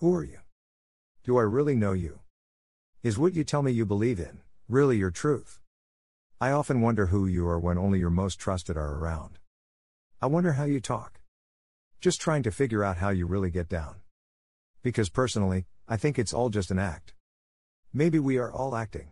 Who are you? Do I really know you? Is what you tell me you believe in really your truth? I often wonder who you are when only your most trusted are around. I wonder how you talk. Just trying to figure out how you really get down. Because personally, I think it's all just an act. Maybe we are all acting.